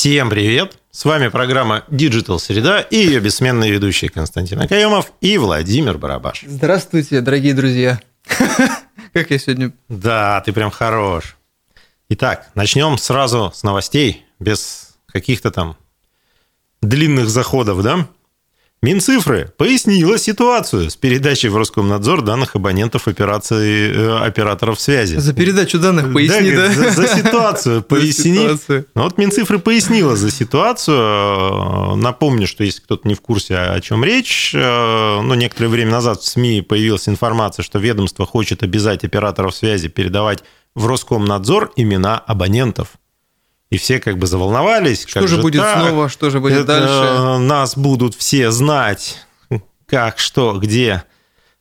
Всем привет! С вами программа Digital Среда и ее бессменные ведущие Константин Акаемов и Владимир Барабаш. Здравствуйте, дорогие друзья. Как я сегодня? Да, ты прям хорош. Итак, начнем сразу с новостей, без каких-то там длинных заходов, да? Минцифры пояснила ситуацию с передачей в Роскомнадзор данных абонентов операции, э, операторов связи. За передачу данных поясни, да? За, за ситуацию поясни. Ну, вот Минцифры пояснила за ситуацию. Напомню, что если кто-то не в курсе, о чем речь, э, ну, некоторое время назад в СМИ появилась информация, что ведомство хочет обязать операторов связи передавать в Роскомнадзор имена абонентов. И все как бы заволновались. Что же, же будет так? снова, что же будет Это дальше? Нас будут все знать, как, что, где.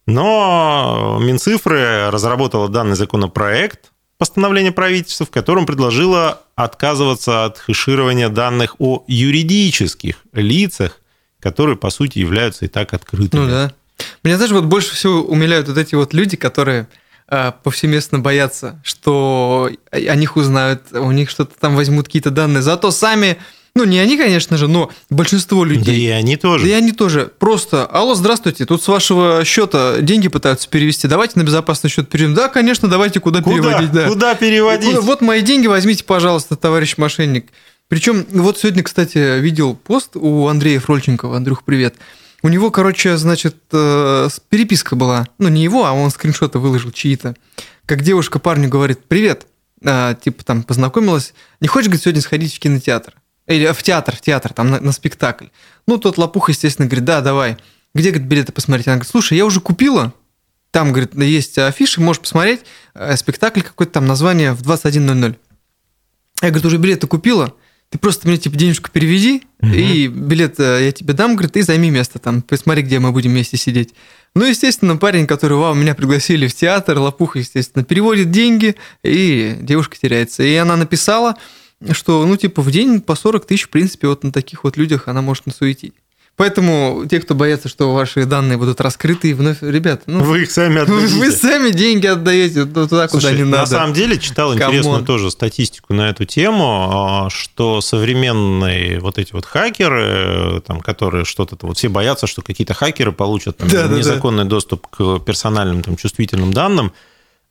Но Минцифры разработала данный законопроект постановление правительства, в котором предложила отказываться от хеширования данных о юридических лицах, которые, по сути, являются и так открытыми. Ну да. Меня, знаешь, вот больше всего умиляют вот эти вот люди, которые повсеместно боятся, что о них узнают, у них что-то там возьмут какие-то данные. Зато сами, ну не они, конечно же, но большинство людей. Да и они тоже. Да и они тоже. Просто, алло, здравствуйте, тут с вашего счета деньги пытаются перевести, давайте на безопасный счет переведем. Да, конечно, давайте куда, куда? переводить. Да. Куда переводить? Куда? Вот мои деньги возьмите, пожалуйста, товарищ мошенник. Причем вот сегодня, кстати, видел пост у Андрея Фрольченкова. Андрюх, привет. У него, короче, значит, э, переписка была. Ну, не его, а он скриншоты выложил чьи-то. Как девушка парню говорит, привет, а, типа там познакомилась, не хочешь, говорит, сегодня сходить в кинотеатр? Или в театр, в театр, там на, на спектакль. Ну, тот лопух, естественно, говорит, да, давай. Где, говорит, билеты посмотреть? Она говорит, слушай, я уже купила. Там, говорит, есть афиши, можешь посмотреть. Э, спектакль какой-то там, название в 21.00. Я, говорит, уже билеты купила ты просто мне типа денежку переведи, угу. и билет э, я тебе дам, говорит, и займи место там, посмотри, где мы будем вместе сидеть. Ну, естественно, парень, который, вау, меня пригласили в театр, лопуха, естественно, переводит деньги, и девушка теряется. И она написала, что, ну, типа, в день по 40 тысяч, в принципе, вот на таких вот людях она может насуетить. Поэтому те, кто боятся, что ваши данные будут раскрыты, вновь, ребят, ну, вы их сами отдадите. Вы сами деньги отдаете туда, Слушай, куда не на надо. На самом деле читал интересную тоже статистику на эту тему, а, что современные вот эти вот хакеры, там, которые что-то вот все боятся, что какие-то хакеры получат там, да, незаконный да. доступ к персональным там чувствительным данным.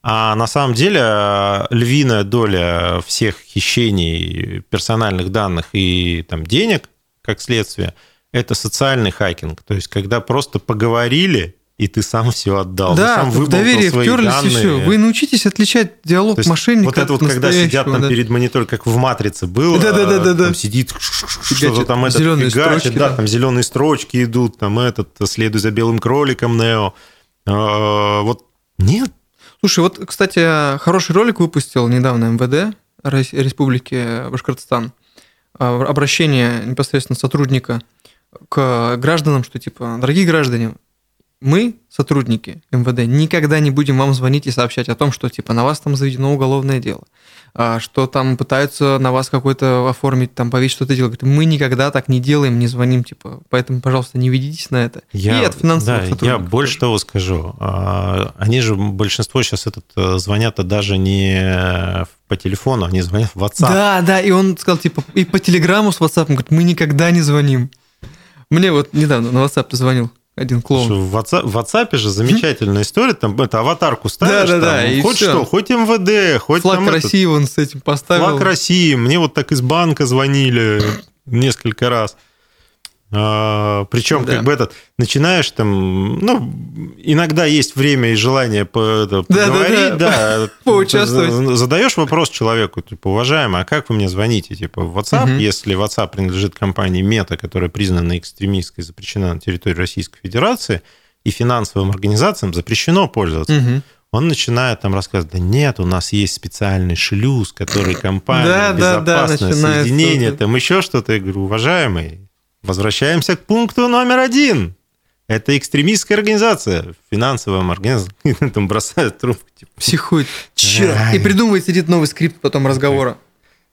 А на самом деле а, львиная доля всех хищений персональных данных и там денег, как следствие – это социальный хакинг. То есть, когда просто поговорили, и ты сам все отдал. Да, сам в доверие втерлись данные. и все. Вы научитесь отличать диалог То есть, мошенника Вот это вот, когда сидят там да. перед монитором, как в «Матрице» было, да, да, да, да, там сидит что-то там этот фигачит, строчки, да, да. там зеленые строчки идут, там этот, следуй за белым кроликом, Нео. А, вот нет. Слушай, вот, кстати, хороший ролик выпустил недавно МВД Республики Башкортостан. А, Обращение непосредственно сотрудника к гражданам, что типа, дорогие граждане, мы, сотрудники МВД, никогда не будем вам звонить и сообщать о том, что типа на вас там заведено уголовное дело, а, что там пытаются на вас какой-то оформить, там повесить что-то делать. Мы никогда так не делаем, не звоним, типа, поэтому, пожалуйста, не ведитесь на это. Я, и от финансовых да, я больше того скажу. А, они же, большинство сейчас этот э, звонят даже не по телефону, они звонят в WhatsApp. Да, да, и он сказал, типа, и по телеграмму с WhatsApp, он говорит, мы никогда не звоним. Мне вот недавно на WhatsApp позвонил один клоун. В WhatsApp, в WhatsApp же замечательная история, там это аватарку ставишь, да, да, там, да, и хоть все. что, хоть МВД, хоть Флаг там России этот, он с этим поставил. Флаг России, мне вот так из банка звонили несколько раз. А, причем, Да. как бы этот, начинаешь там, ну, иногда есть время и желание по, это, Да, да, поговорить, да, Поучаствовать. за- задаешь вопрос человеку, типа, уважаемый, а как вы мне звоните? Типа, в WhatsApp, если WhatsApp принадлежит компании Мета, которая признана экстремистской, запрещена на территории Российской Федерации, и финансовым организациям запрещено пользоваться. Он начинает там рассказывать, да нет, у нас есть специальный шлюз, который компания, Да, да, да, безопасное соединение, там еще что-то. Я говорю, уважаемый, возвращаемся к пункту номер один. Это экстремистская организация, финансовая организация. Там бросают трубку. Типа, Психует. Черт. И придумывает, сидит новый скрипт потом разговора.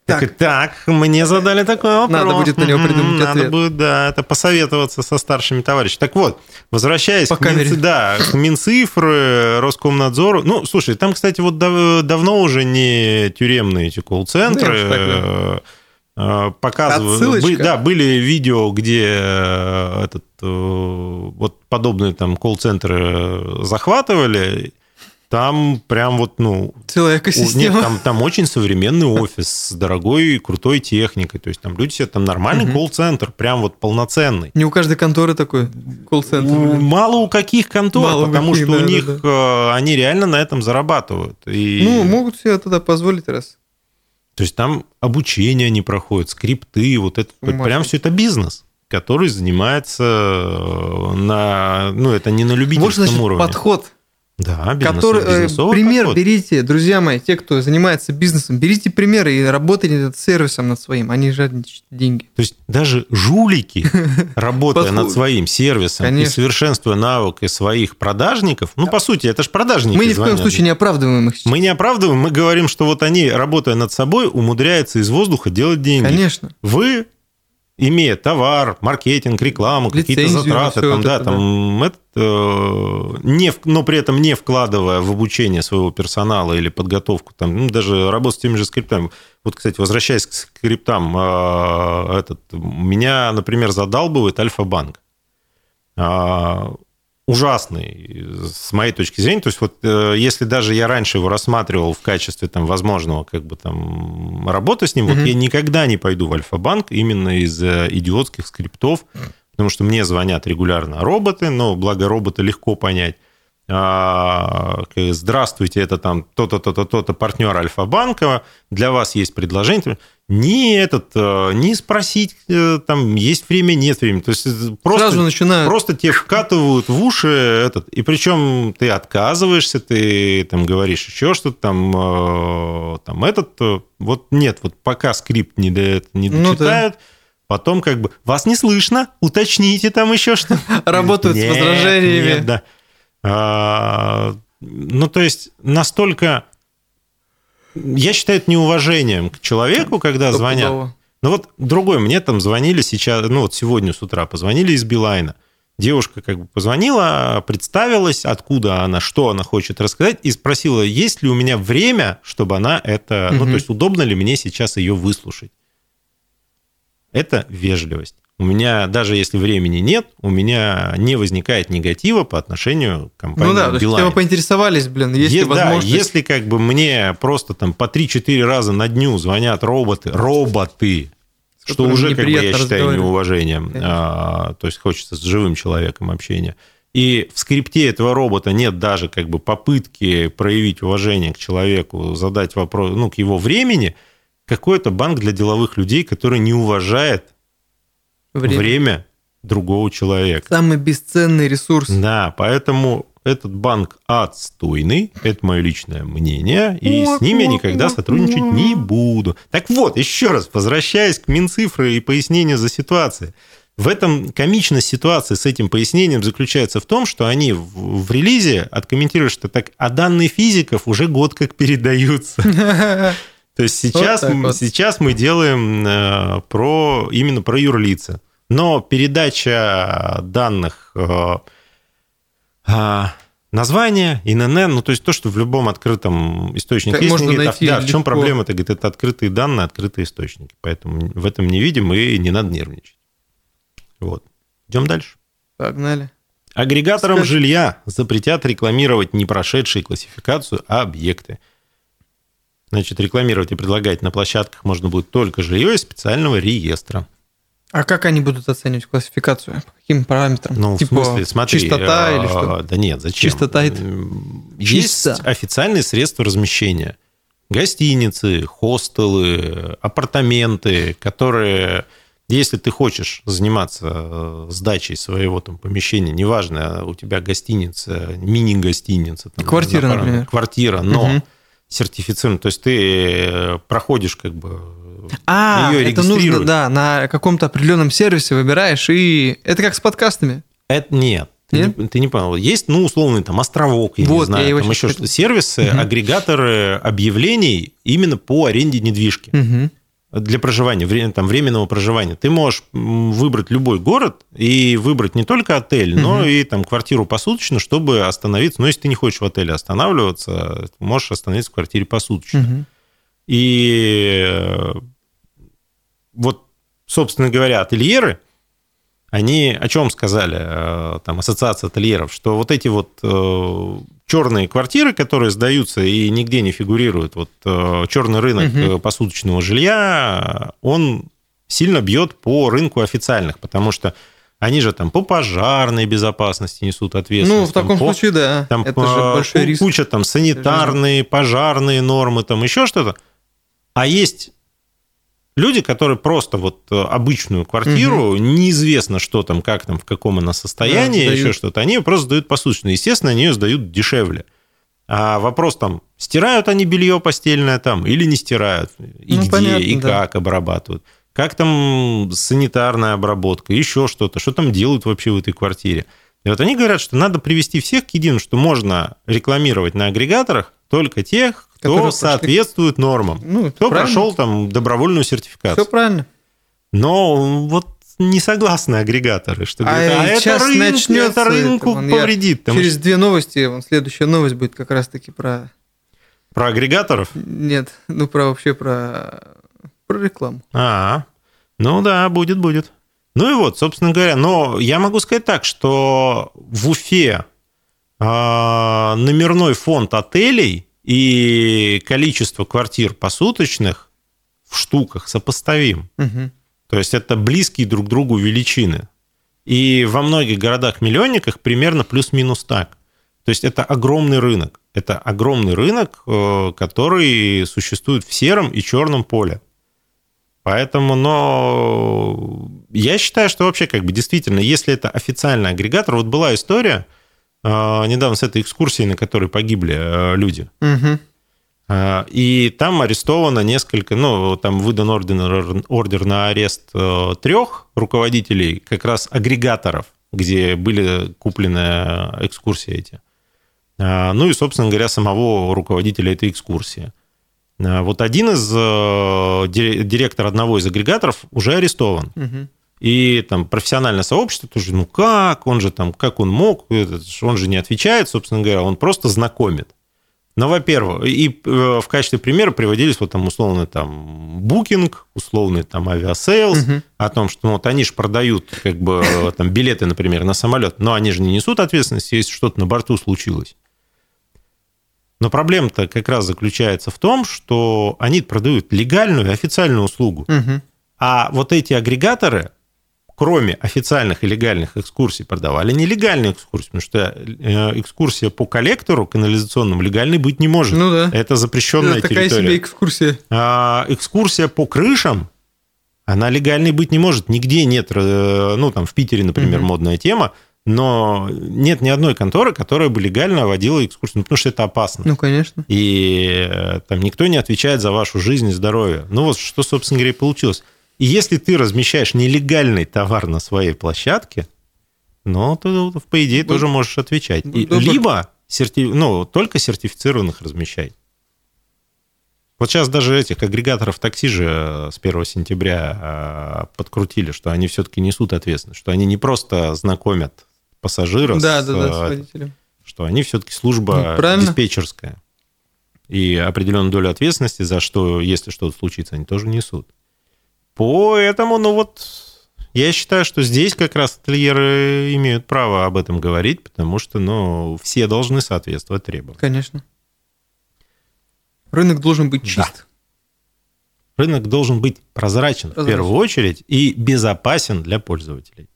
так, Так. так, мне задали такой вопрос. Надо будет на него придумать Надо ответ. будет, да, это посоветоваться со старшими товарищами. Так вот, возвращаясь По к, Минци- камере. да, к Минцифры, Роскомнадзору. Ну, слушай, там, кстати, вот дав- давно уже не тюремные эти колл-центры. Да, Э, э, показывают. Были, да, были видео, где э, этот, вот подобные там колл-центры захватывали, там прям вот, ну... Целая экосистема. Нет, там, там очень современный офис с дорогой, крутой техникой. То есть там люди себе там нормальный угу. колл-центр, прям вот полноценный. Не у каждой конторы такой колл-центр. Мало у каких контор, Мало потому каких, что да, у них да, да. они реально на этом зарабатывают. И... Ну, могут себе тогда позволить раз. То есть там обучение не проходит, скрипты, вот это, Умашки. прям все это бизнес который занимается э, на, ну, это не на любительском вот, значит, уровне. подход да, бизнес, который, э, пример подход. берите, друзья мои, те, кто занимается бизнесом, берите примеры и работайте над сервисом над своим, не жадничать деньги. То есть даже жулики, работая над своим сервисом и совершенствуя навыки своих продажников, ну, по сути, это же продажники. Мы ни в коем случае не оправдываем их. Мы не оправдываем, мы говорим, что вот они, работая над собой, умудряются из воздуха делать деньги. Конечно. Вы имея товар, маркетинг, рекламу, какие-то затраты, там, да, это, там, да. Это, э, не, но при этом не вкладывая в обучение своего персонала или подготовку, там, ну, даже работать с теми же скриптами. Вот, кстати, возвращаясь к скриптам, э, этот, меня, например, задалбывает Альфа-банк. А, ужасный с моей точки зрения. То есть вот э, если даже я раньше его рассматривал в качестве там возможного как бы там работы с ним, mm-hmm. вот я никогда не пойду в Альфа-банк именно из идиотских скриптов, потому что мне звонят регулярно роботы, но благо робота легко понять. А, здравствуйте, это там то-то, то-то, то-то партнер Альфа-банка, для вас есть предложение ни этот, э, не спросить, э, там есть время, нет времени. То есть э, просто, Сразу начинают... просто тебе вкатывают в уши этот, и причем ты отказываешься, ты там говоришь еще что-то, там, там этот, вот нет, вот пока скрипт не, не дочитают, ну, да. потом как бы вас не слышно, уточните там еще что. Работают с возражениями. Нет, да. А, ну, то есть настолько я считаю это неуважением к человеку, когда Кто звонят. Ну вот другой, мне там звонили сейчас, ну вот сегодня с утра позвонили из Билайна. Девушка как бы позвонила, представилась, откуда она, что она хочет рассказать, и спросила, есть ли у меня время, чтобы она это, угу. ну то есть удобно ли мне сейчас ее выслушать. Это вежливость. У меня, даже если времени нет, у меня не возникает негатива по отношению к компании Ну да, то есть вы поинтересовались, блин, есть ли возможность... Да, если как бы мне просто там по 3-4 раза на дню звонят роботы, роботы, что уже, как бы, я считаю, неуважением. А, то есть хочется с живым человеком общения. И в скрипте этого робота нет даже как бы попытки проявить уважение к человеку, задать вопрос, ну, к его времени, какой-то банк для деловых людей, который не уважает время, время другого человека. Самый бесценный ресурс. Да, поэтому этот банк отстойный, это мое личное мнение, и с ними я никогда сотрудничать не буду. Так вот, еще раз, возвращаясь к Минцифры и пояснению за ситуацию. В этом комичность ситуации с этим пояснением заключается в том, что они в, в релизе откомментировали, что так, а данные физиков уже год как передаются. То есть сейчас, вот сейчас мы делаем э, про, именно про юрлица. Но передача данных э, э, названия, ИНН, ну, то есть то, что в любом открытом источнике есть, можно говорит, найти да, в чем проблема? Это, говорит, это открытые данные, открытые источники. Поэтому в этом не видим и не надо нервничать. Вот. Идем дальше. Погнали. Агрегаторам Скажи. жилья запретят рекламировать не прошедшие классификацию объекты. Значит, рекламировать и предлагать на площадках можно будет только жилье из специального реестра. А как они будут оценивать классификацию? По каким параметрам? Ну, типа, в смысле, смотри. Чистота или что? Да нет, зачем? Чистота это... Есть Чисто. официальные средства размещения. Гостиницы, хостелы, апартаменты, которые, если ты хочешь заниматься э, сдачей своего там помещения, неважно, у тебя гостиница, мини-гостиница. Там, квартира, например. Квартира, но угу. Сертифицирован. То есть ты э, проходишь как бы а, ее это нужно, да, на каком-то определенном сервисе выбираешь, и это как с подкастами. Это нет. Ты Нет? не, ты не понял. Есть, ну, условный там островок, я вот, не знаю, я там еще что-то. Сервисы, угу. агрегаторы объявлений именно по аренде недвижки. Угу для проживания, там, временного проживания. Ты можешь выбрать любой город и выбрать не только отель, но и там квартиру посуточно, чтобы остановиться. Но если ты не хочешь в отеле останавливаться, можешь остановиться в квартире посуточно. И вот, собственно говоря, ательеры, они о чем сказали, э, там, ассоциация ательеров, что вот эти вот э, черные квартиры, которые сдаются и нигде не фигурируют, вот э, черный рынок угу. посуточного жилья, он сильно бьет по рынку официальных, потому что они же там по пожарной безопасности несут ответственность. Ну, в таком по, случае, да. Там это же большой риск. Куча там санитарные, пожарные нормы, там еще что-то. А есть люди, которые просто вот э, обычную квартиру, угу. неизвестно, что там, как там, в каком она состоянии, да, еще что-то, они просто сдают посуточно. Естественно, они ее сдают дешевле. А вопрос там, стирают они белье постельное там или не стирают, и ну, где, понятно, и да. как обрабатывают. Как там санитарная обработка, еще что-то, что там делают вообще в этой квартире. И вот они говорят, что надо привести всех к единому, что можно рекламировать на агрегаторах только тех, кто Которые соответствует прошли... нормам. Ну, кто правильно. прошел там добровольную сертификацию. Все правильно. Но вот не согласны агрегаторы, что а, говорят, а это, рынок, начнется, это рынку это, вон, повредит. Через что... две новости, вон, следующая новость будет как раз-таки про... Про агрегаторов? Нет, ну про вообще про, про рекламу. А, ну да, будет, будет. Ну и вот, собственно говоря, но я могу сказать так, что в Уфе а, номерной фонд отелей и количество квартир посуточных в штуках сопоставим. Угу. То есть это близкие друг к другу величины. И во многих городах-миллионниках примерно плюс-минус так. То есть это огромный рынок. Это огромный рынок, э, который существует в сером и черном поле. Поэтому, но я считаю, что вообще как бы действительно, если это официальный агрегатор, вот была история недавно с этой экскурсией, на которой погибли э, люди. Угу. И там арестовано несколько, ну, там выдан ордер, ордер на арест трех руководителей, как раз агрегаторов, где были куплены экскурсии эти. Ну и, собственно говоря, самого руководителя этой экскурсии. Э, вот один из э, директор одного из агрегаторов уже арестован. Угу. И там профессиональное сообщество тоже, ну как, он же там, как он мог, он же не отвечает, собственно говоря, он просто знакомит. Ну, во-первых, и э, в качестве примера приводились вот там условно там Booking, условный там Aviasales, угу. о том, что ну, вот они же продают как бы там билеты, например, на самолет, но они же не несут ответственности, если что-то на борту случилось. Но проблема-то как раз заключается в том, что они продают легальную официальную услугу. Угу. А вот эти агрегаторы, кроме официальных и легальных экскурсий, продавали нелегальные экскурсии, потому что э, экскурсия по коллектору канализационному легальной быть не может. Ну да. Это запрещенная Это такая территория. себе экскурсия. А экскурсия по крышам, она легальной быть не может. Нигде нет, э, ну там в Питере, например, угу. модная тема, но нет ни одной конторы, которая бы легально водила экскурсию, ну, потому что это опасно. Ну, конечно. И э, там никто не отвечает за вашу жизнь и здоровье. Ну, вот что, собственно говоря, и получилось. И если ты размещаешь нелегальный товар на своей площадке, ну, то, по идее, Вы... тоже можешь отвечать. И, либо серти... ну, только сертифицированных размещай. Вот сейчас даже этих агрегаторов такси же э, с 1 сентября э, подкрутили, что они все-таки несут ответственность, что они не просто знакомят пассажира, да, с, да, да, с э, водителем. что они все-таки служба ну, диспетчерская. И определенную долю ответственности за что, если что-то случится, они тоже несут. Поэтому, ну вот, я считаю, что здесь как раз ательеры имеют право об этом говорить, потому что, ну, все должны соответствовать требованиям. Конечно. Рынок должен быть чист. Да. Рынок должен быть прозрачен, прозрачен в первую очередь и безопасен для пользователей.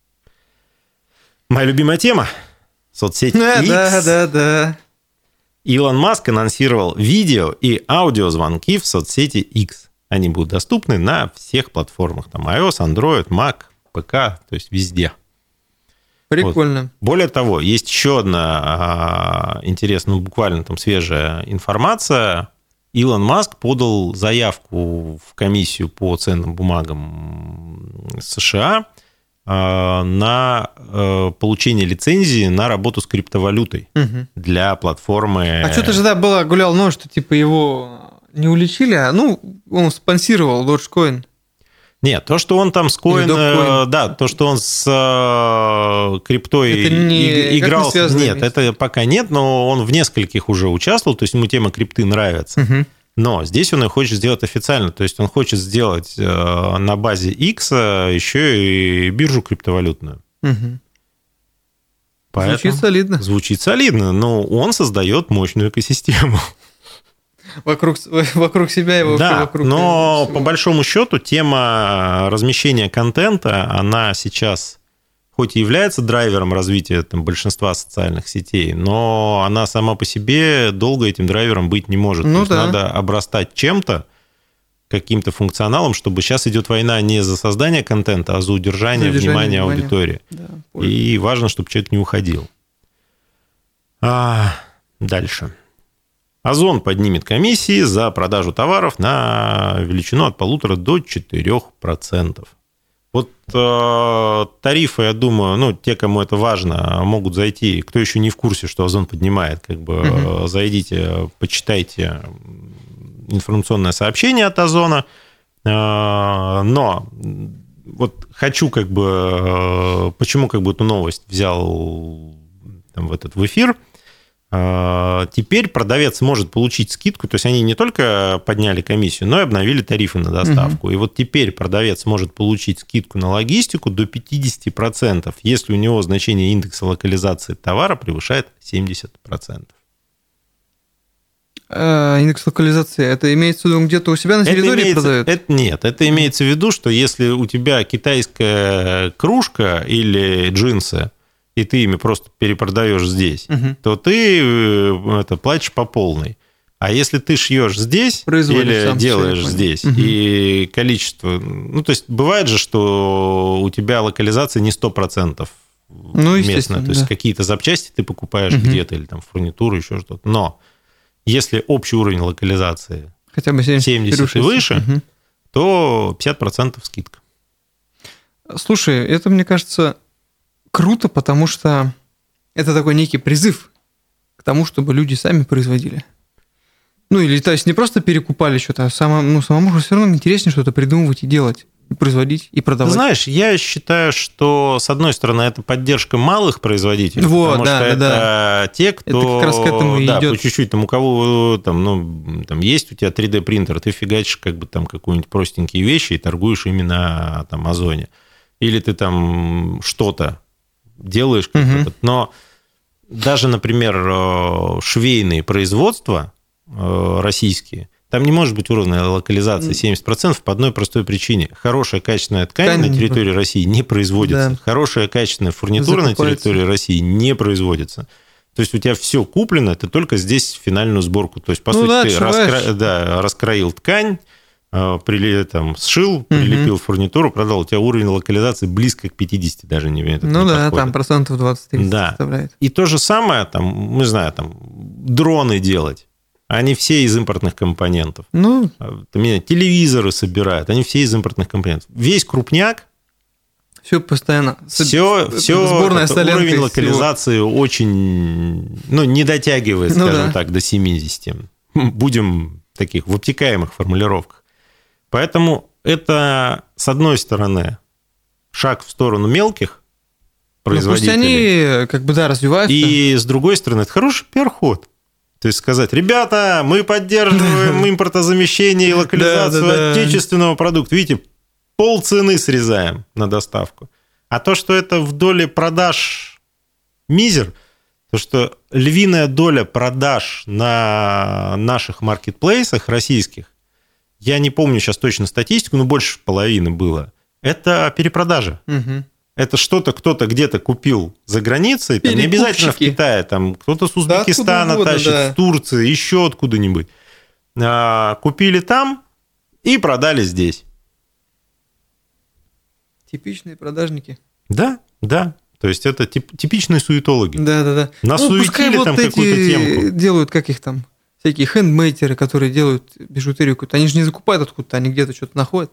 Моя любимая тема – соцсеть да, X. Да, да, да. Илон Маск анонсировал видео и аудиозвонки в соцсети X. Они будут доступны на всех платформах. Там iOS, Android, Mac, ПК, то есть везде. Прикольно. Вот. Более того, есть еще одна а, интересная, ну, буквально там свежая информация. Илон Маск подал заявку в комиссию по ценным бумагам США – Э, на э, получение лицензии на работу с криптовалютой угу. для платформы. А что-то же да было гулял нож, что типа его не уличили, а ну он спонсировал Dogecoin. Нет, то, что он там с коин, э, да, то, что он с криптой это не, играл, не нет, это пока нет, но он в нескольких уже участвовал, то есть ему тема крипты нравится. Угу. Но здесь он и хочет сделать официально, то есть он хочет сделать э, на базе X еще и биржу криптовалютную. Угу. Поэтому звучит солидно. Звучит солидно, но он создает мощную экосистему. Вокруг, вокруг себя и вообще да, вокруг... но всего. по большому счету тема размещения контента, она сейчас хоть и является драйвером развития там, большинства социальных сетей, но она сама по себе долго этим драйвером быть не может. Ну, То да. есть надо обрастать чем-то, каким-то функционалом, чтобы сейчас идет война не за создание контента, а за удержание, за удержание внимания, внимания аудитории. Да, и важно, чтобы человек не уходил. А, дальше. Озон поднимет комиссии за продажу товаров на величину от полутора до 4%. Вот э, тарифы, я думаю, ну, те, кому это важно, могут зайти. Кто еще не в курсе, что Озон поднимает, как бы угу. зайдите, почитайте информационное сообщение от Озона. Э, но вот хочу как бы... Э, почему как бы эту новость взял там, в этот в эфир – теперь продавец может получить скидку, то есть они не только подняли комиссию, но и обновили тарифы на доставку. Угу. И вот теперь продавец может получить скидку на логистику до 50%, если у него значение индекса локализации товара превышает 70%. А, индекс локализации, это имеется в виду где-то у себя на территории это имеется, продают? Это, нет, это имеется в виду, что если у тебя китайская кружка или джинсы, и ты ими просто перепродаешь здесь, угу. то ты э, это, платишь по полной. А если ты шьешь здесь или делаешь здесь, угу. и количество... Ну, то есть бывает же, что у тебя локализация не 100% ну, местная. То есть да. какие-то запчасти ты покупаешь угу. где-то, или там фурнитуру, еще что-то. Но если общий уровень локализации Хотя бы 70, 70 и выше, угу. то 50% скидка. Слушай, это, мне кажется, круто, потому что это такой некий призыв к тому, чтобы люди сами производили. Ну, или, то есть, не просто перекупали что-то, а само, ну, самому же все равно интереснее что-то придумывать и делать, и производить, и продавать. Знаешь, я считаю, что, с одной стороны, это поддержка малых производителей, вот, потому да, что да, это да. те, кто... Это как раз к этому да, идет. по чуть-чуть, там, у кого там, ну, там есть у тебя 3D-принтер, ты фигачишь как бы там какие-нибудь простенькие вещи и торгуешь именно там Озоне. Или ты там что-то делаешь как угу. Но даже, например, э, швейные производства э, российские, там не может быть уровня локализации 70% по одной простой причине. Хорошая качественная ткань, ткань на территории России не производится. Да. Хорошая качественная фурнитура на территории России не производится. То есть у тебя все куплено, ты только здесь финальную сборку. То есть, по ну, сути, да, ты раскро... да, раскроил ткань, Э, прили, там, сшил, прилепил угу. фурнитуру, продал, у тебя уровень локализации близко к 50 даже не этот Ну не да, подходит. там процентов 20 да. составляет. И то же самое, там, мы знаем, там, дроны делать. Они все из импортных компонентов. Ну, меня телевизоры собирают, они все из импортных компонентов. Весь крупняк все постоянно. Все, все сборная уровень локализации всего. очень, ну, не дотягивает, ну, скажем да. так, до 70. Будем таких в обтекаемых формулировках. Поэтому это, с одной стороны, шаг в сторону мелких производителей. Ну, пусть они, как бы, да, развиваются. И, с другой стороны, это хороший пиар-ход. То есть сказать, ребята, мы поддерживаем импортозамещение и локализацию отечественного продукта. Видите, полцены срезаем на доставку. А то, что это в доле продаж мизер, то, что львиная доля продаж на наших маркетплейсах российских я не помню сейчас точно статистику, но больше половины было, это перепродажа. Угу. Это что-то кто-то где-то купил за границей, там, не обязательно в Китае, там кто-то с Узбекистана да, тащит, да. с Турции, еще откуда-нибудь. А, купили там и продали здесь. Типичные продажники. Да, да. То есть это тип, типичные суетологи. Да, да, да. Насуетили ну, там вот какую-то темку. Делают, как их там, всякие хендмейтеры, которые делают бижутерию какую-то, они же не закупают откуда-то, они где-то что-то находят.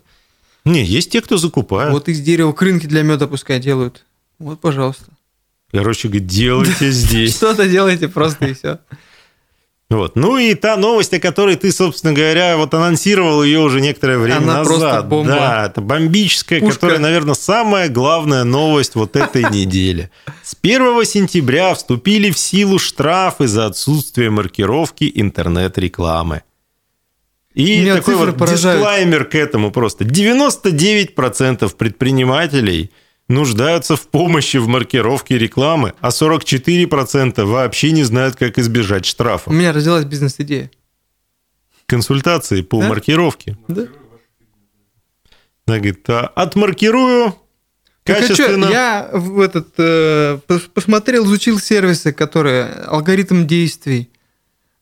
Не, есть те, кто закупают. Вот из дерева крынки для меда пускай делают. Вот, пожалуйста. Короче, делайте здесь. Что-то делайте просто и все. Вот. Ну и та новость, о которой ты, собственно говоря, вот анонсировал ее уже некоторое время Она назад. Просто бомба. Да, это бомбическая, Пушка. которая, наверное, самая главная новость вот этой недели. С 1 сентября вступили в силу штрафы за отсутствие маркировки интернет-рекламы. И такой вот поражают. дисклаймер к этому просто. 99% предпринимателей нуждаются в помощи в маркировке рекламы, а 44% вообще не знают, как избежать штрафа. У меня родилась бизнес-идея. Консультации по да? маркировке. Да. Она говорит, а, отмаркирую качественно. Так, а что, я в этот, э, посмотрел, изучил сервисы, которые, алгоритм действий.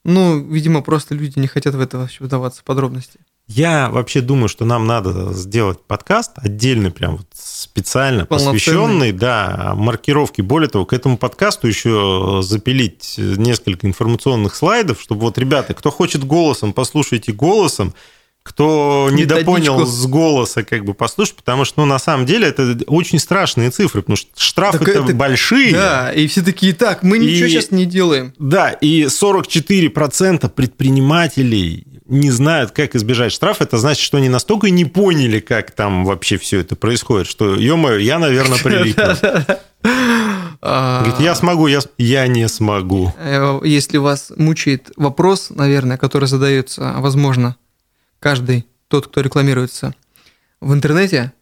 Ну, видимо, просто люди не хотят в это вообще вдаваться в подробности. Я вообще думаю, что нам надо сделать подкаст отдельный, прям вот специально посвященный, да, маркировке. Более того, к этому подкасту еще запилить несколько информационных слайдов, чтобы вот, ребята, кто хочет голосом, послушайте голосом, кто не недопонял с голоса, как бы послушать, потому что, ну, на самом деле, это очень страшные цифры, потому что штрафы это, это большие. Да, и все такие, так, мы ничего и, сейчас не делаем. Да, и 44% предпринимателей не знают, как избежать штрафа, это значит, что они настолько не поняли, как там вообще все это происходит, что, ё-моё, я, наверное, прилипну. Говорит, я смогу, я, я не смогу. Э, если вас мучает вопрос, наверное, который задается, возможно, каждый тот, кто рекламируется в интернете,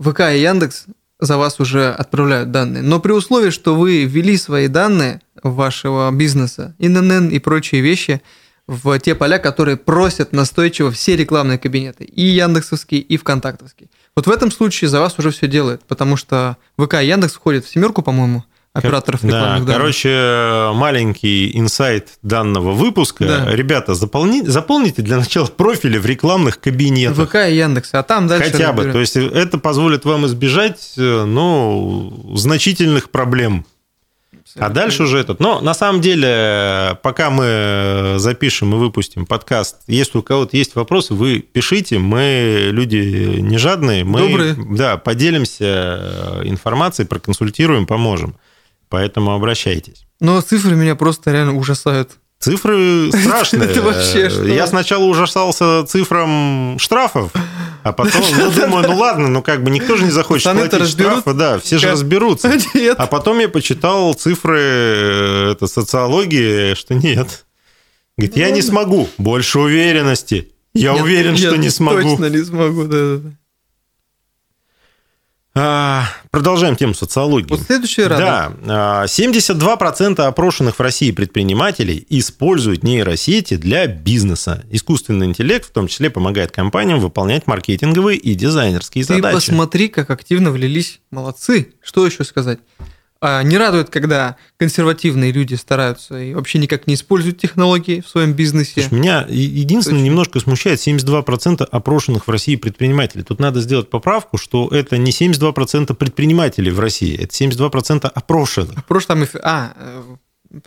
ВК и Яндекс за вас уже отправляют данные. Но при условии, что вы ввели свои данные вашего бизнеса, ИНН и прочие вещи в те поля, которые просят настойчиво все рекламные кабинеты, и Яндексовские, и ВКонтактовские. Вот в этом случае за вас уже все делают, потому что ВК и Яндекс входят в семерку, по-моему, операторов рекламных да, Короче, маленький инсайт данного выпуска. Да. Ребята, заполни, заполните для начала профили в рекламных кабинетах. ВК и Яндекс, а там дальше... Хотя бы. То есть это позволит вам избежать ну, значительных проблем. А дальше уже этот. Но на самом деле, пока мы запишем и выпустим подкаст, если у кого-то есть вопросы, вы пишите. Мы люди не жадные. Мы, Добрые. Да, поделимся информацией, проконсультируем, поможем. Поэтому обращайтесь. Но цифры меня просто реально ужасают. Цифры страшные. Это вообще что? Я сначала ужасался цифрам штрафов, а потом, ну, думаю, ну ладно, ну как бы никто же не захочет платить штрафы, да, все же разберутся. А потом я почитал цифры э, это социологии, что нет. Говорит, я не смогу, больше уверенности. Я уверен, что не смогу. Точно не смогу, да, да. А, продолжаем тему социологии. Вот следующая рада. Да, 72% а, опрошенных в России предпринимателей используют нейросети для бизнеса. Искусственный интеллект в том числе помогает компаниям выполнять маркетинговые и дизайнерские Ты задачи. Ты посмотри, как активно влились. Молодцы. Что еще сказать? А, не радует, когда консервативные люди стараются и вообще никак не используют технологии в своем бизнесе. Слушай, меня единственное Точно. немножко смущает 72% опрошенных в России предпринимателей. Тут надо сделать поправку, что это не 72% предпринимателей в России, это 72% опрошенных. Опрошенных, а, э,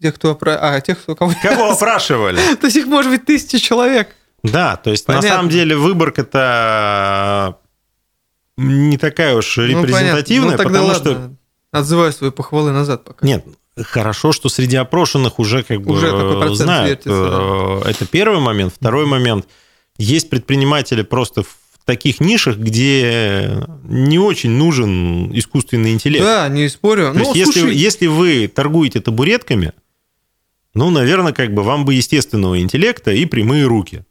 тех, кто, опра... а, тех, кто кого... Кого опрашивали? То есть их может быть тысяча человек. Да, то есть Понятно. на самом деле выборка-то не такая уж ну, репрезентативная, ну, потому ладно. что Отзываю свои похвалы назад пока. Нет, хорошо, что среди опрошенных уже как бы уже знают. Вертится, да. Э, это первый момент. Второй момент. Есть предприниматели просто в таких нишах, где не очень нужен искусственный интеллект. Да, не спорю. То ну, есть, если, если вы торгуете табуретками, ну, наверное, как бы вам бы естественного интеллекта и прямые руки.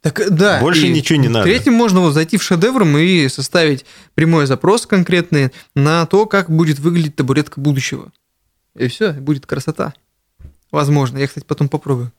Так, да. Больше и ничего не надо. Третьим можно вот зайти в шедевром и составить прямой запрос конкретный на то, как будет выглядеть табуретка будущего. И все, будет красота. Возможно. Я, кстати, потом попробую.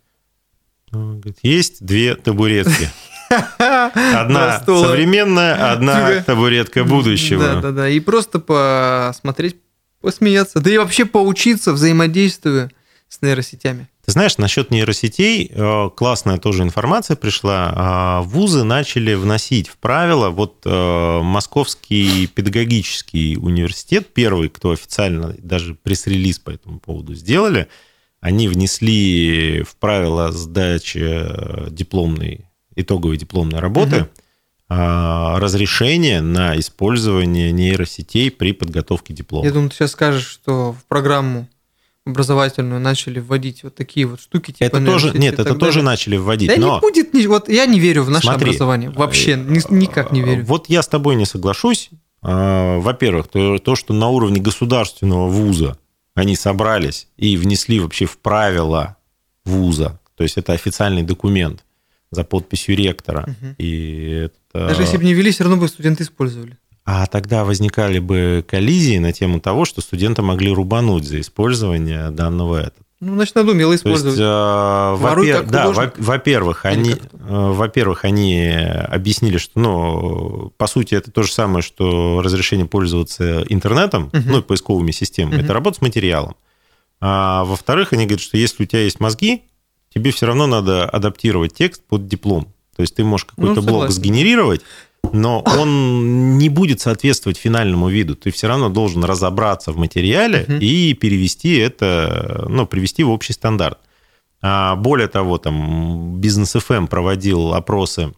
Есть две табуретки. Одна современная, одна табуретка будущего. Да, да, да. И просто посмотреть, посмеяться. Да и вообще поучиться взаимодействию с нейросетями. Знаешь, насчет нейросетей э, классная тоже информация пришла. А, вузы начали вносить в правила, вот э, Московский педагогический университет, первый, кто официально даже пресс-релиз по этому поводу сделали, они внесли в правила сдачи э, дипломной, итоговой дипломной работы угу. разрешение на использование нейросетей при подготовке диплома. Я думаю, ты сейчас скажешь, что в программу образовательную начали вводить вот такие вот штуки. Типа это тоже, нет, это далее. тоже начали вводить. Да но... не будет, вот я не верю в наше Смотри, образование, вообще, ни, никак не верю. Вот я с тобой не соглашусь. А, во-первых, то, то, что на уровне государственного вуза они собрались и внесли вообще в правила вуза, то есть это официальный документ, за подписью ректора. Угу. И это... Даже если бы не вели, все равно бы студенты использовали. А тогда возникали бы коллизии на тему того, что студенты могли рубануть за использование данного этого. Ну, значит, надо умело использовать. То есть, э, во-пер... да, во-первых, они, э, во-первых, они объяснили, что, ну, по сути, это то же самое, что разрешение пользоваться интернетом, угу. ну, поисковыми системами. Угу. Это работа с материалом. А во-вторых, они говорят, что если у тебя есть мозги, тебе все равно надо адаптировать текст под диплом. То есть ты можешь какой-то ну, блок сгенерировать, но он не будет соответствовать финальному виду. Ты все равно должен разобраться в материале uh-huh. и перевести это, ну, привести в общий стандарт. А более того, там бизнес FM эм проводил опросы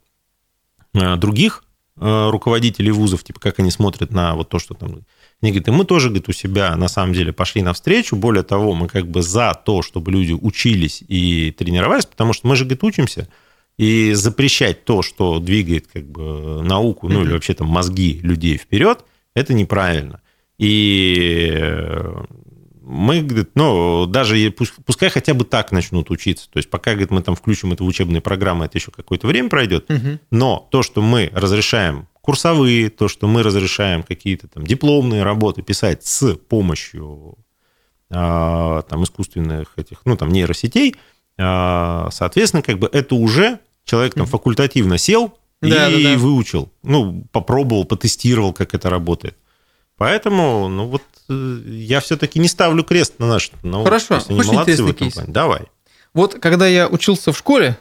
э, других э, руководителей вузов, типа как они смотрят на вот то, что там... Они говорят, и мы тоже, говорит, у себя на самом деле пошли навстречу. Более того, мы как бы за то, чтобы люди учились и тренировались, потому что мы же, говорит, учимся – и запрещать то, что двигает как бы науку, ну или вообще там мозги людей вперед, это неправильно. И мы, говорит, ну, даже пускай хотя бы так начнут учиться. То есть пока, говорит, мы там включим это в учебные программы, это еще какое-то время пройдет. Угу. Но то, что мы разрешаем курсовые, то, что мы разрешаем какие-то там дипломные работы писать с помощью а, там искусственных этих, ну, там, нейросетей, соответственно, как бы это уже Человек там факультативно сел и да, да, да. выучил. Ну, попробовал, потестировал, как это работает. Поэтому, ну вот, э, я все-таки не ставлю крест на наш науку. Хорошо, они Очень молодцы в этом кейс. плане. Давай. Вот, когда я учился в школе,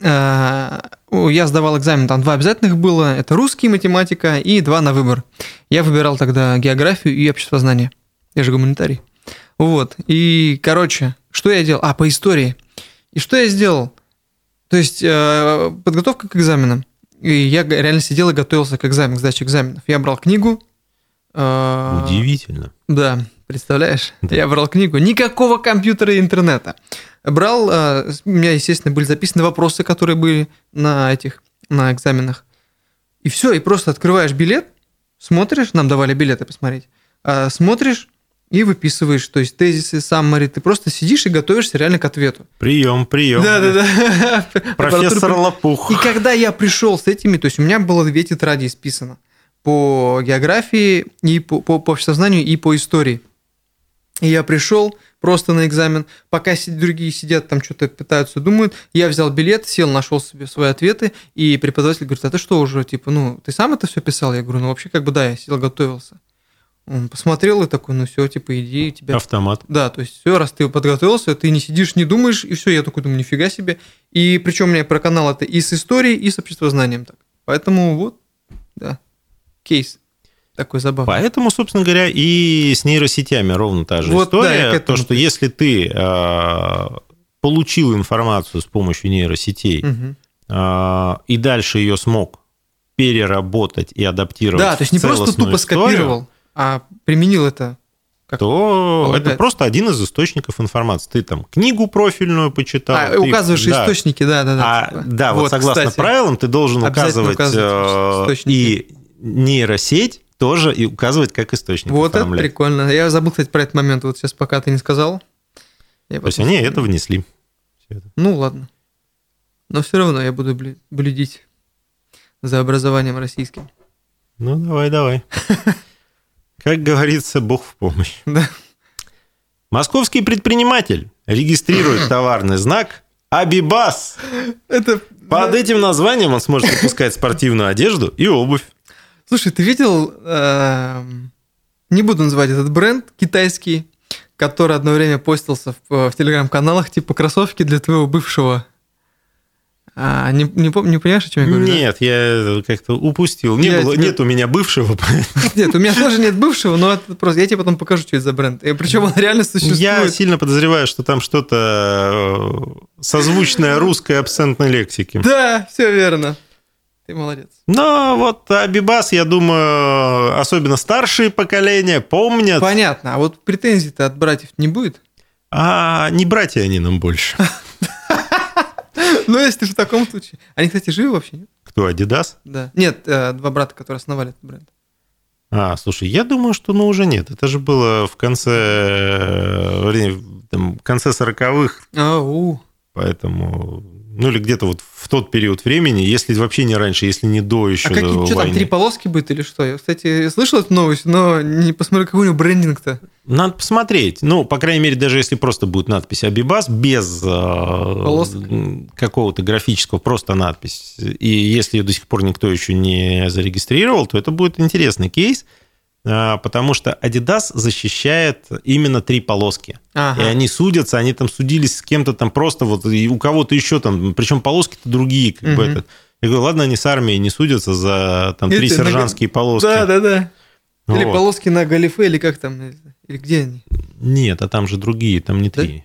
э, я сдавал экзамен, там два обязательных было, это русский, математика и два на выбор. Я выбирал тогда географию и обществознание. Я же гуманитарий. Вот, и, короче, что я делал? А, по истории. И что я сделал? То есть э, подготовка к экзаменам. И я реально сидел и готовился к экзамену, к сдаче экзаменов. Я брал книгу. Э, Удивительно. Да, представляешь? Да. Я брал книгу. Никакого компьютера и интернета. Брал, э, у меня, естественно, были записаны вопросы, которые были на этих, на экзаменах. И все, и просто открываешь билет, смотришь, нам давали билеты посмотреть, смотришь, и выписываешь, то есть тезисы, саммари, ты просто сидишь и готовишься реально к ответу. Прием, прием. Да, да, да. Профессор Лопух. И когда я пришел с этими, то есть у меня было две тетради исписано по географии и по, по, по обществознанию и по истории. И я пришел просто на экзамен, пока другие сидят там что-то пытаются, думают, я взял билет, сел, нашел себе свои ответы, и преподаватель говорит, а ты что уже, типа, ну, ты сам это все писал? Я говорю, ну, вообще, как бы, да, я сидел, готовился. Он посмотрел и такой, ну все, типа, иди, тебя... Автомат. Да, то есть все, раз ты подготовился, ты не сидишь, не думаешь, и все, я такой думаю, нифига себе. И причем у меня про канал это и с историей, и с обществознанием так. Поэтому вот, да, кейс такой забавный. Поэтому, собственно говоря, и с нейросетями ровно та же вот, история. Да, то, что если ты э, получил информацию с помощью нейросетей угу. э, и дальше ее смог переработать и адаптировать. Да, то есть не просто тупо историю, скопировал а применил это как то полагается? это просто один из источников информации. Ты там книгу профильную почитал. А, ты, указываешь да. источники, да, да, да. А, да, вот, вот согласно кстати, правилам ты должен указывать э, и нейросеть тоже и указывать как источник. Вот это прикольно. Я забыл, кстати, про этот момент. Вот сейчас пока ты не сказал. Я То есть они это внесли. Ну ладно. Но все равно я буду блюдить за образованием российским. Ну давай, давай. Как говорится, Бог в помощь. Да. Московский предприниматель регистрирует товарный знак Абибас. Это... Под этим названием он сможет выпускать спортивную одежду и обувь. Слушай, ты видел, э, не буду называть этот бренд, китайский, который одно время постился в, в телеграм-каналах, типа кроссовки для твоего бывшего а, не, не, не понимаешь, о чем я говорю? Нет, да? я как-то упустил. Не я было, тебе... Нет у меня бывшего. Нет, у меня тоже нет бывшего, но это просто я тебе потом покажу, что это за бренд. И причем он реально существует. Я сильно подозреваю, что там что-то э, созвучное русской абсентной лексике. Да, все верно. Ты молодец. Но вот Абибас, я думаю, особенно старшие поколения помнят. Понятно. А вот претензий-то от братьев не будет? А не братья они нам больше. Ну, если в таком случае. Они, кстати, живы вообще, нет? Кто, Adidas? Да. Нет, э, два брата, которые основали этот бренд. А, слушай, я думаю, что ну уже нет. Это же было в конце, э, там, в конце 40-х. А, у. Поэтому ну или где-то вот в тот период времени, если вообще не раньше, если не до еще. А какие, что там, три полоски будет или что? Я, кстати, слышал эту новость, но не посмотрел, какой у него брендинг-то. Надо посмотреть. Ну, по крайней мере, даже если просто будет надпись Абибас без э, какого-то графического, просто надпись. И если ее до сих пор никто еще не зарегистрировал, то это будет интересный кейс. А, потому что Adidas защищает именно три полоски. Ага. И они судятся, они там судились с кем-то там просто вот, и у кого-то еще там, причем полоски-то другие, как угу. бы этот. Я говорю, ладно, они с армией не судятся за там три сержантские на... полоски. Да, да, да. Или вот. полоски на галифе, или как там, или где они? Нет, а там же другие, там не да? три.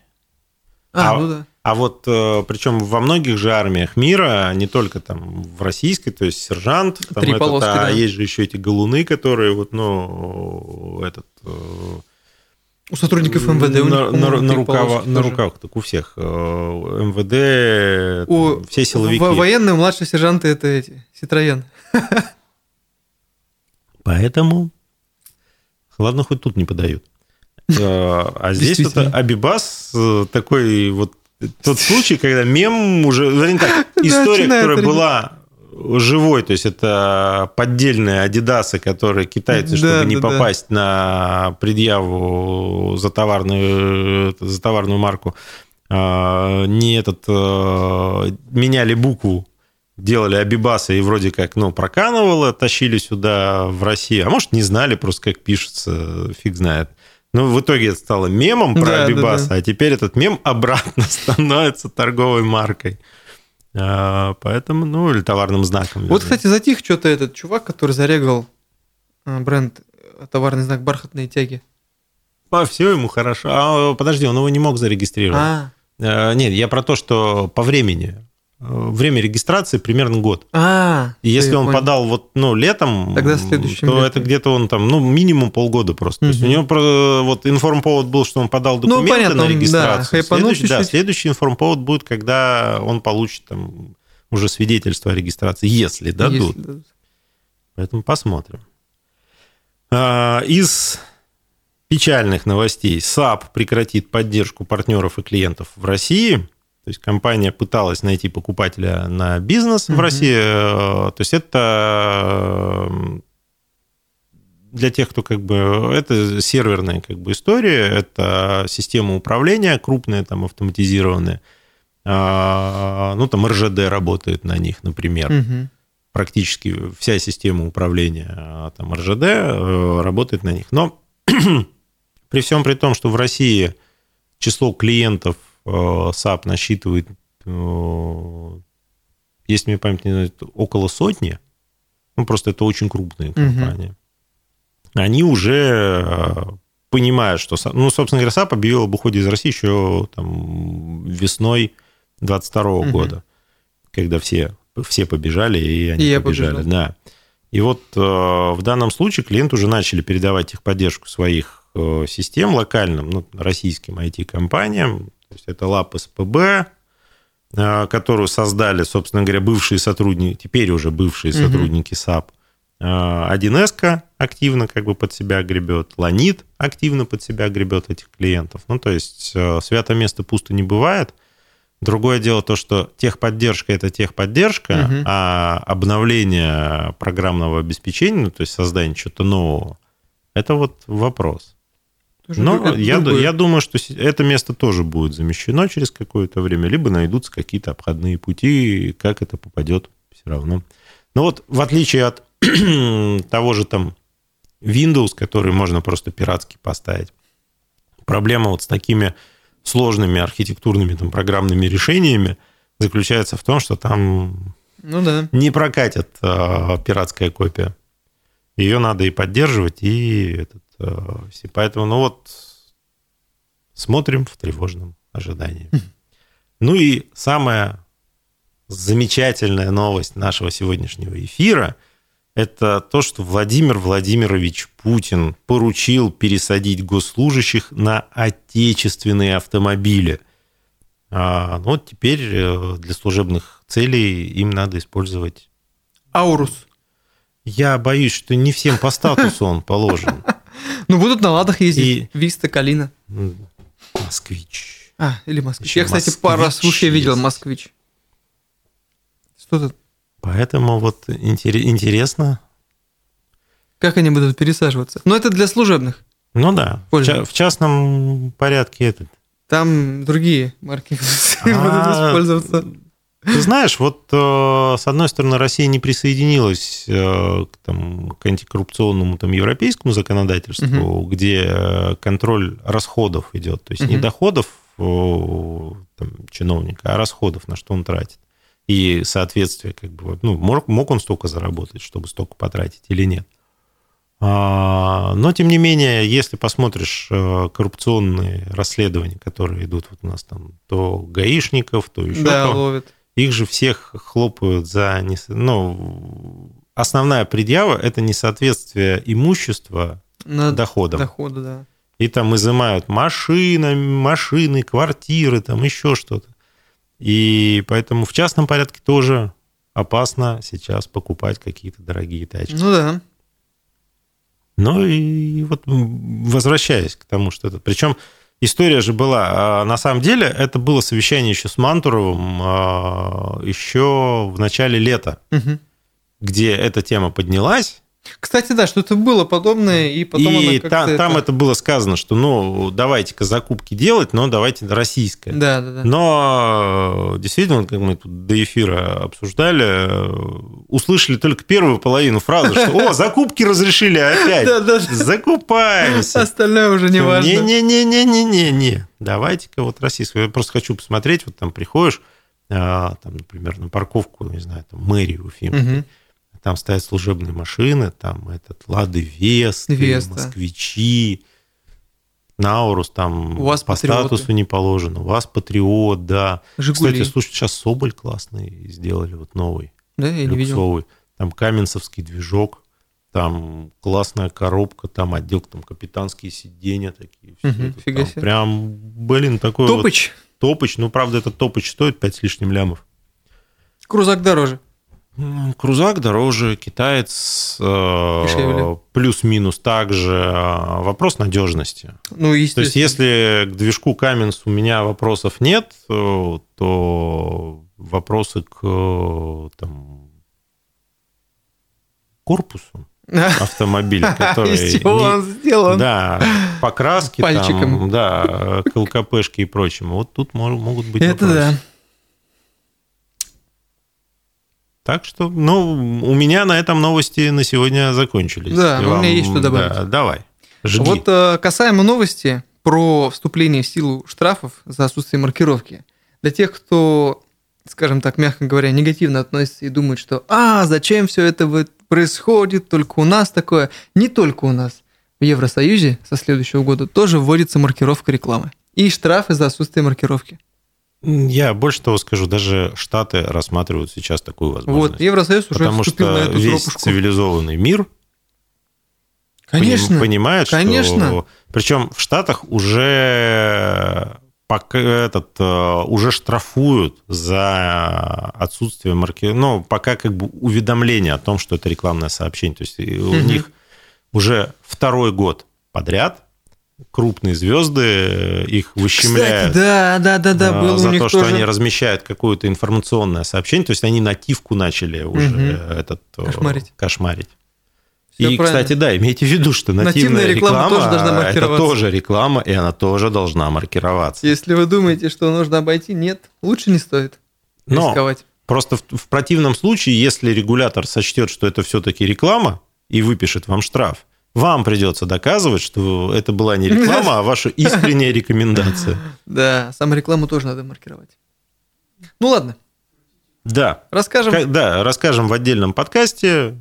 А, а, ну да. А вот э, причем во многих же армиях мира, не только там в российской, то есть сержант, там Три этот, полоски, а да. есть же еще эти галуны, которые вот, ну, этот... Э, у сотрудников МВД у них, на, на, на, рукава, на рукавах, так у всех. Э, МВД, у, там, все силовики. Военные младшие сержанты это эти, Ситроен. Поэтому, ладно, хоть тут не подают. А здесь вот Абибас такой вот тот случай, когда мем уже... Вернее так, история, которая была живой, то есть это поддельные адидасы, которые китайцы, чтобы да, не попасть да. на предъяву за товарную, за товарную марку, а, не этот а, меняли букву, делали абибасы и вроде как, ну, проканывало, тащили сюда в Россию, а может, не знали просто, как пишется, фиг знает. Ну, в итоге это стало мемом про да, Абибаса, да, да. а теперь этот мем обратно становится торговой маркой. А, поэтому, ну, или товарным знаком. Вот, кстати, затих что-то этот чувак, который зарегал а, бренд а, товарный знак бархатные тяги. А, все ему хорошо. А, подожди, он его не мог зарегистрировать. А. а нет, я про то, что по времени. Время регистрации примерно год. А, и если он понял. подал вот ну летом, Тогда то летом. это где-то он там ну минимум полгода просто. Угу. То есть у него вот информповод был, что он подал ну, документы ну, понятно, на регистрацию. Да, следующий, да, следующий информповод будет, когда он получит там уже свидетельство о регистрации, если дадут. Если дадут. Поэтому посмотрим. А, из печальных новостей SAP прекратит поддержку партнеров и клиентов в России. То есть компания пыталась найти покупателя на бизнес mm-hmm. в России. Э, то есть это э, для тех, кто как бы... Это серверная как бы история, это система управления крупная, там, автоматизированная. А, ну, там РЖД работает на них, например. Угу. Практически вся система управления а, там РЖД э, работает на них. Но при всем при том, что в России число клиентов SAP э, насчитывает, э, если мне память не знает, около сотни, ну, просто это очень крупные компании, угу. они уже э, понимают, что... Ну, собственно говоря, SAP объявил об уходе из России еще там, весной 22 угу. года, когда все, все побежали, и они и побежали. Побежал. Да. И вот в данном случае клиенты уже начали передавать их поддержку своих систем локальным, ну, российским IT-компаниям, то есть это ЛАП СПБ, э, которую создали, собственно говоря, бывшие сотрудники, теперь уже бывшие угу. сотрудники SAP. 1С э, активно как бы под себя гребет, Ланит активно под себя гребет этих клиентов. Ну, то есть э, свято место пусто не бывает. Другое дело то, что техподдержка – это техподдержка, угу. а обновление программного обеспечения, ну, то есть создание чего-то нового, это вот вопрос. Но я, я думаю, что это место тоже будет замещено через какое-то время, либо найдутся какие-то обходные пути, как это попадет все равно. Но вот в отличие от того же там Windows, который можно просто пиратски поставить, проблема вот с такими сложными архитектурными там, программными решениями заключается в том, что там ну, да. не прокатит а, пиратская копия. Ее надо и поддерживать, и этот, Э. Поэтому, ну вот, смотрим в тревожном ожидании. Ну и самая замечательная новость нашего сегодняшнего эфира – это то, что Владимир Владимирович Путин поручил пересадить госслужащих на отечественные автомобили. А, ну вот теперь э, для служебных целей им надо использовать... Аурус. Я боюсь, что не всем по статусу он положен. Ну, будут на ладах ездить. И... Виста, Калина. Москвич. А, или москвич. Еще Я, кстати, москвич пару раз вообще видел москвич. Что тут? Поэтому вот интересно. Как они будут пересаживаться? Ну, это для служебных. Ну да, в, в частном порядке этот. Там другие марки будут а, использоваться. Ты знаешь, вот э, с одной стороны Россия не присоединилась э, к, там, к антикоррупционному там, европейскому законодательству, угу. где э, контроль расходов идет, то есть угу. не доходов там, чиновника, а расходов, на что он тратит. И соответствие, как бы, ну, мог, мог он столько заработать, чтобы столько потратить или нет. А, но, тем не менее, если посмотришь коррупционные расследования, которые идут вот у нас там, то гаишников, то еще да, то, ловят их же всех хлопают за... Ну, основная предъява – это несоответствие имущества На доходам. Доходы, да. И там изымают машины, машины, квартиры, там еще что-то. И поэтому в частном порядке тоже опасно сейчас покупать какие-то дорогие тачки. Ну да. Ну и вот возвращаясь к тому, что это... Причем История же была. А, на самом деле, это было совещание еще с Мантуровым а, еще в начале лета, угу. где эта тема поднялась. Кстати, да, что-то было подобное, и потом И та, это... там это было сказано, что, ну, давайте-ка закупки делать, но давайте российское. Да, да, да. Но действительно, как мы тут до эфира обсуждали, услышали только первую половину фразы, что, о, закупки разрешили опять, да, да, закупаемся. Остальное уже не важно. Не-не-не-не-не-не, давайте-ка вот российское. Я просто хочу посмотреть, вот там приходишь, а, там, например, на парковку, не знаю, там, мэрию Уфимской, там стоят служебные машины, там этот Лады Весты, Веста. Москвичи, Наурус там у вас по патриоты. статусу не положено. У вас Патриот, да. Жигули. Кстати, слушай, сейчас Соболь классный сделали, вот новый. Да, я не видел. Там Каменцевский движок, там классная коробка, там отдел, там капитанские сиденья такие. Все угу, это, фига себе. Прям, блин, такой Топыч? Вот, топыч. Ну, правда, этот топыч стоит 5 с лишним лямов. Крузак дороже. Крузак дороже, китаец э, плюс-минус также. Э, вопрос надежности. Ну, То есть, если к движку Каменс у меня вопросов нет, э, то вопросы к там, корпусу автомобиля, который... Из чего он сделан? Да, покраски, Пальчиком. там, да, к ЛКПшке и прочему. Вот тут могут быть Это вопросы. да. Так что, ну, у меня на этом новости на сегодня закончились. Да, у меня есть что добавить. Да, давай. Жги. Вот э, касаемо новости про вступление в силу штрафов за отсутствие маркировки. Для тех, кто, скажем так, мягко говоря, негативно относится и думает, что «А, зачем все это происходит, только у нас такое». Не только у нас. В Евросоюзе со следующего года тоже вводится маркировка рекламы. И штрафы за отсутствие маркировки. Я больше того скажу, даже Штаты рассматривают сейчас такую возможность. Вот, Евросоюз уже Потому что на эту весь тропушку. цивилизованный мир конечно, понимает, конечно. что... Причем в Штатах уже пока этот, э, уже штрафуют за отсутствие марки, ну, пока как бы уведомление о том, что это рекламное сообщение. То есть угу. у них уже второй год подряд крупные звезды, э, их выщемляют. Кстати, да, да, да, да, было за у них то, тоже... что они размещают какое-то информационное сообщение, то есть они нативку начали уже угу. этот э, кошмарить. кошмарить. Все и, правильно. кстати, да, имейте в виду, что нативная, нативная реклама, реклама тоже должна маркироваться. это тоже реклама, и она тоже должна маркироваться. Если вы думаете, что нужно обойти, нет, лучше не стоит Но рисковать. Просто в, в противном случае, если регулятор сочтет, что это все-таки реклама и выпишет вам штраф, вам придется доказывать, что это была не реклама, а ваша искренняя рекомендация. Да, саму рекламу тоже надо маркировать. Ну ладно. Да. Расскажем. Да, расскажем в отдельном подкасте.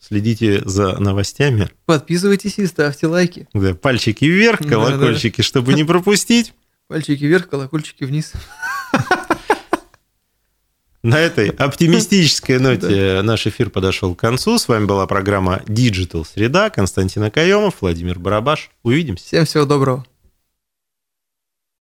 Следите за новостями. Подписывайтесь и ставьте лайки. Да, пальчики вверх, колокольчики, да, да. чтобы не пропустить. Пальчики вверх, колокольчики вниз. На этой оптимистической ноте наш эфир подошел к концу. С вами была программа Digital Среда. Константин Акаемов, Владимир Барабаш. Увидимся. Всем всего доброго.